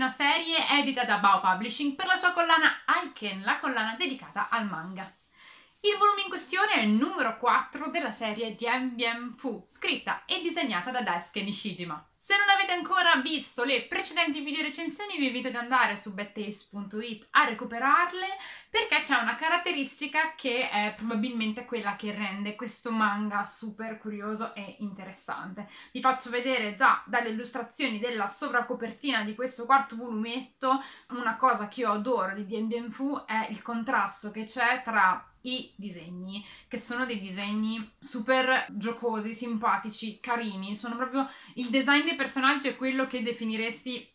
una serie edita da Bao Publishing per la sua collana Aiken, la collana dedicata al manga. Il volume in questione è il numero 4 della serie Dian Bien Fu, scritta e disegnata da Daisuke Nishijima. Se non avete ancora visto le precedenti video recensioni vi invito ad andare su bettace.it a recuperarle perché c'è una caratteristica che è probabilmente quella che rende questo manga super curioso e interessante. Vi faccio vedere già dalle illustrazioni della sovracopertina di questo quarto volumetto una cosa che io adoro di Dien Bien Fu è il contrasto che c'è tra i disegni, che sono dei disegni super giocosi, simpatici, carini, sono proprio il design dei personaggi è quello che definiresti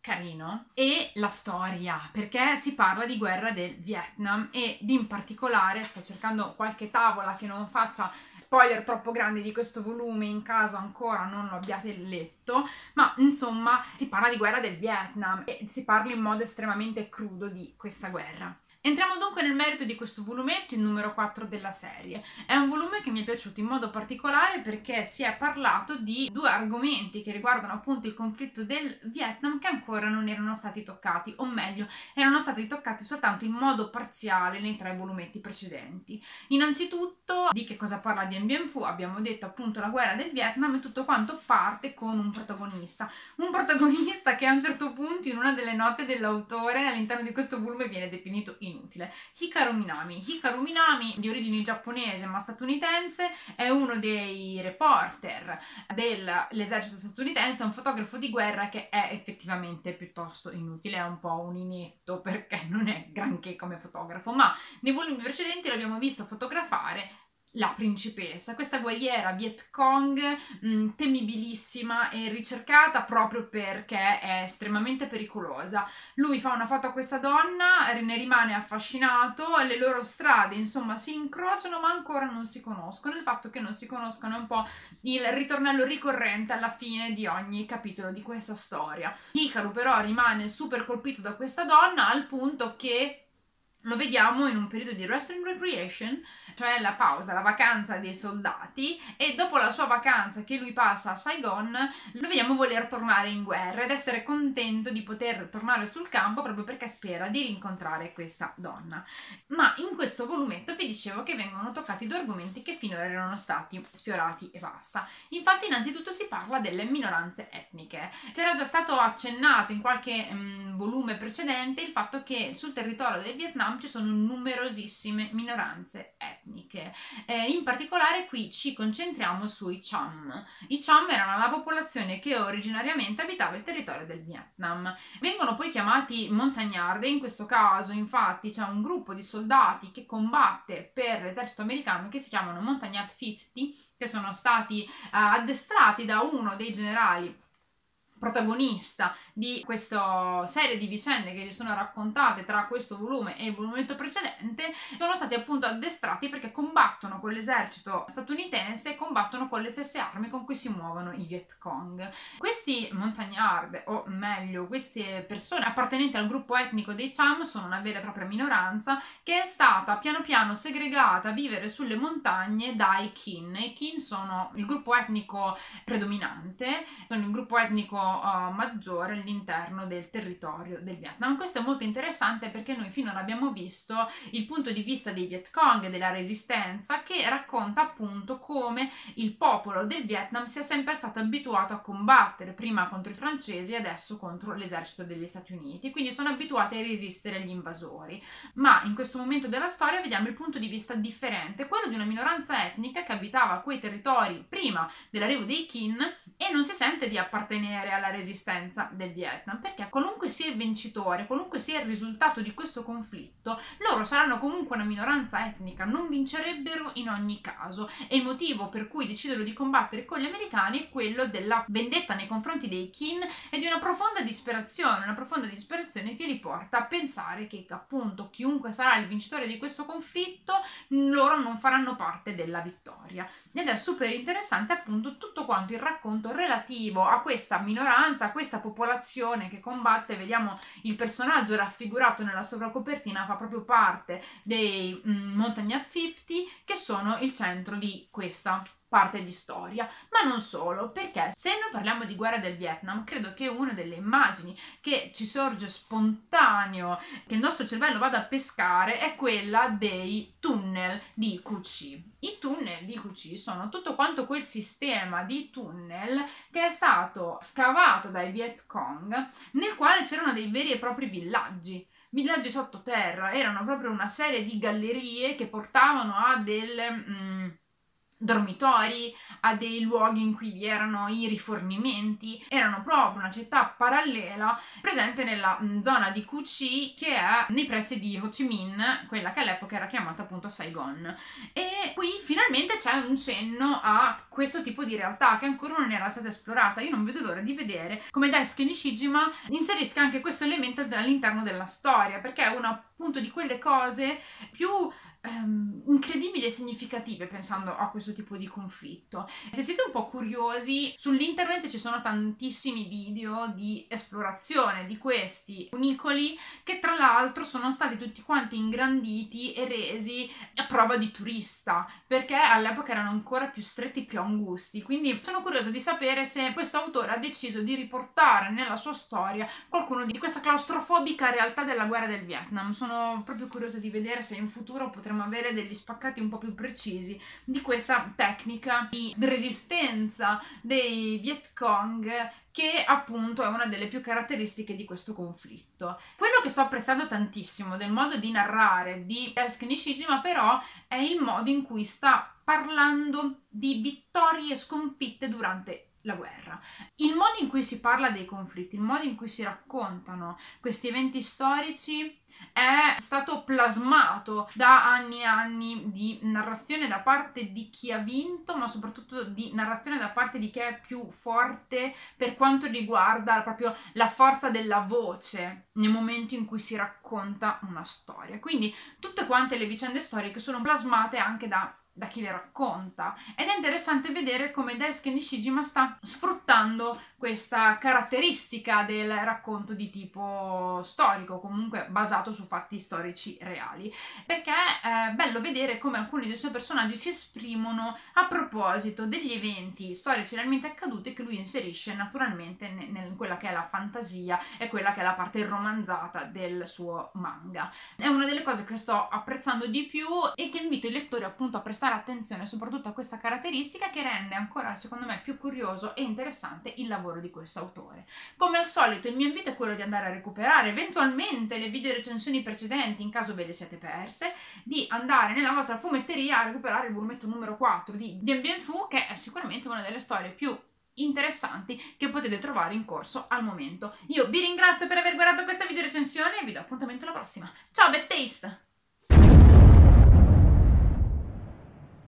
carino e la storia perché si parla di guerra del Vietnam ed in particolare sto cercando qualche tavola che non faccia spoiler troppo grandi di questo volume in caso ancora non lo abbiate letto ma insomma si parla di guerra del Vietnam e si parla in modo estremamente crudo di questa guerra Entriamo dunque nel merito di questo volumetto, il numero 4 della serie. È un volume che mi è piaciuto in modo particolare perché si è parlato di due argomenti che riguardano appunto il conflitto del Vietnam che ancora non erano stati toccati, o meglio, erano stati toccati soltanto in modo parziale nei tre volumetti precedenti. Innanzitutto, di che cosa parla di Bien Phu? Abbiamo detto appunto la guerra del Vietnam e tutto quanto parte con un protagonista. Un protagonista che a un certo punto in una delle note dell'autore all'interno di questo volume viene definito in inutile. Hikaru Minami. Hikaru Minami, di origine giapponese ma statunitense, è uno dei reporter dell'esercito statunitense, è un fotografo di guerra che è effettivamente piuttosto inutile, è un po' un inetto perché non è granché come fotografo, ma nei volumi precedenti l'abbiamo visto fotografare la principessa, questa guerriera Viet Cong mh, mm, temibilissima e ricercata proprio perché è estremamente pericolosa. Lui fa una foto a questa donna, ne rimane affascinato, le loro strade insomma si incrociano ma ancora non si conoscono. Il fatto che non si conoscono è un po' il ritornello ricorrente alla fine di ogni capitolo di questa storia. Hikaru però rimane super colpito da questa donna al punto che lo vediamo in un periodo di rest and recreation, cioè la pausa, la vacanza dei soldati e dopo la sua vacanza che lui passa a Saigon lo vediamo voler tornare in guerra ed essere contento di poter tornare sul campo proprio perché spera di rincontrare questa donna. Ma in questo volumetto vi dicevo che vengono toccati due argomenti che finora erano stati sfiorati e basta. Infatti innanzitutto si parla delle minoranze etniche. C'era già stato accennato in qualche mm, volume precedente il fatto che sul territorio del Vietnam ci sono numerosissime minoranze etniche. Eh, in particolare qui ci concentriamo sui Cham. I Cham erano la popolazione che originariamente abitava il territorio del Vietnam. Vengono poi chiamati montagnard e in questo caso infatti c'è un gruppo di soldati che combatte per l'esercito americano che si chiamano Montagnard 50 che sono stati uh, addestrati da uno dei generali protagonista di questa serie di vicende che gli sono raccontate tra questo volume e il volumetto precedente sono stati appunto addestrati perché combattono con l'esercito statunitense e combattono con le stesse armi con cui si muovono i Viet Cong. Questi montagnard, o meglio, queste persone appartenenti al gruppo etnico dei Cham sono una vera e propria minoranza che è stata piano piano segregata a vivere sulle montagne dai Kin. I Kin sono il gruppo etnico predominante, sono il gruppo etnico uh, maggiore all'interno del territorio del Vietnam. Questo è molto interessante perché noi finora abbiamo visto il punto di vista dei Viet Cong e della resistenza che racconta appunto come il popolo del Vietnam sia sempre stato abituato a combattere prima contro i francesi e adesso contro l'esercito degli Stati Uniti, quindi sono abituati a resistere agli invasori. Ma in questo momento della storia vediamo il punto di vista differente, quello di una minoranza etnica che abitava quei territori prima dell'arrivo dei Qin e non si sente di appartenere alla resistenza del Vietnam, perché qualunque sia il vincitore, qualunque sia il risultato di questo conflitto, loro saranno comunque una minoranza etnica, non vincerebbero in ogni caso e il motivo per cui decidono di combattere con gli americani è quello della vendetta nei confronti dei Qin e di una profonda disperazione, una profonda disperazione che li porta a pensare che appunto chiunque sarà il vincitore di questo conflitto, loro non faranno parte della vittoria. Ed è super interessante appunto tutto quanto il racconto relativo a questa minoranza, a questa popolazione che combatte. Vediamo il personaggio raffigurato nella sovracopertina, fa proprio parte dei mm, Montagnard 50 che sono il centro di questa parte di storia, ma non solo, perché se noi parliamo di guerra del Vietnam, credo che una delle immagini che ci sorge spontaneo, che il nostro cervello vada a pescare, è quella dei tunnel di Chi. I tunnel di Chi sono tutto quanto quel sistema di tunnel che è stato scavato dai Viet Cong, nel quale c'erano dei veri e propri villaggi villaggi sottoterra, erano proprio una serie di gallerie che portavano a delle... Mm, dormitori, a dei luoghi in cui vi erano i rifornimenti, erano proprio una città parallela presente nella zona di Cu Chi che è nei pressi di Ho Chi Minh, quella che all'epoca era chiamata appunto Saigon. E qui finalmente c'è un cenno a questo tipo di realtà che ancora non era stata esplorata. Io non vedo l'ora di vedere come Daisuke Nishijima inserisca anche questo elemento all'interno della storia, perché è una appunto di quelle cose più um, incredibili e significative pensando a questo tipo di conflitto. Se siete un po' curiosi, sull'internet ci sono tantissimi video di esplorazione di questi unicoli che tra l'altro sono stati tutti quanti ingranditi e resi a prova di turista perché all'epoca erano ancora più stretti, più angusti. Quindi sono curiosa di sapere se questo autore ha deciso di riportare nella sua storia qualcuno di questa claustrofobica realtà della guerra del Vietnam. Sono proprio curiosa di vedere se in futuro potremo potremmo avere degli spaccati un po' più precisi di questa tecnica di resistenza dei Viet Cong che appunto è una delle più caratteristiche di questo conflitto. Quello che sto apprezzando tantissimo del modo di narrare di Daisuke Nishijima però è il modo in cui sta parlando di vittorie sconfitte durante la guerra. Il modo in cui si parla dei conflitti, il modo in cui si raccontano questi eventi storici è stato plasmato da anni e anni di narrazione da parte di chi ha vinto, ma soprattutto di narrazione da parte di chi è più forte per quanto riguarda proprio la forza della voce nel momento in cui si racconta una storia. Quindi tutte quante le vicende storiche sono plasmate anche da da chi le racconta ed è interessante vedere come Daisuke Nishijima sta sfruttando questa caratteristica del racconto di tipo storico, comunque basato su fatti storici reali, perché è bello vedere come alcuni dei suoi personaggi si esprimono a proposito degli eventi storici realmente accaduti che lui inserisce naturalmente in quella che è la fantasia e quella che è la parte romanzata del suo manga. È una delle cose che sto apprezzando di più e che invito i lettori appunto a prestare attenzione soprattutto a questa caratteristica che rende ancora secondo me più curioso e interessante il lavoro di questo autore. Come al solito il mio invito è quello di andare a recuperare eventualmente le video recensioni precedenti in caso ve le siete perse, di andare nella vostra fumetteria a recuperare il volumetto numero 4 di Dien Bien Phu che è sicuramente una delle storie più interessanti che potete trovare in corso al momento. Io vi ringrazio per aver guardato questa video recensione e vi do appuntamento alla prossima. Ciao, Bad Taste!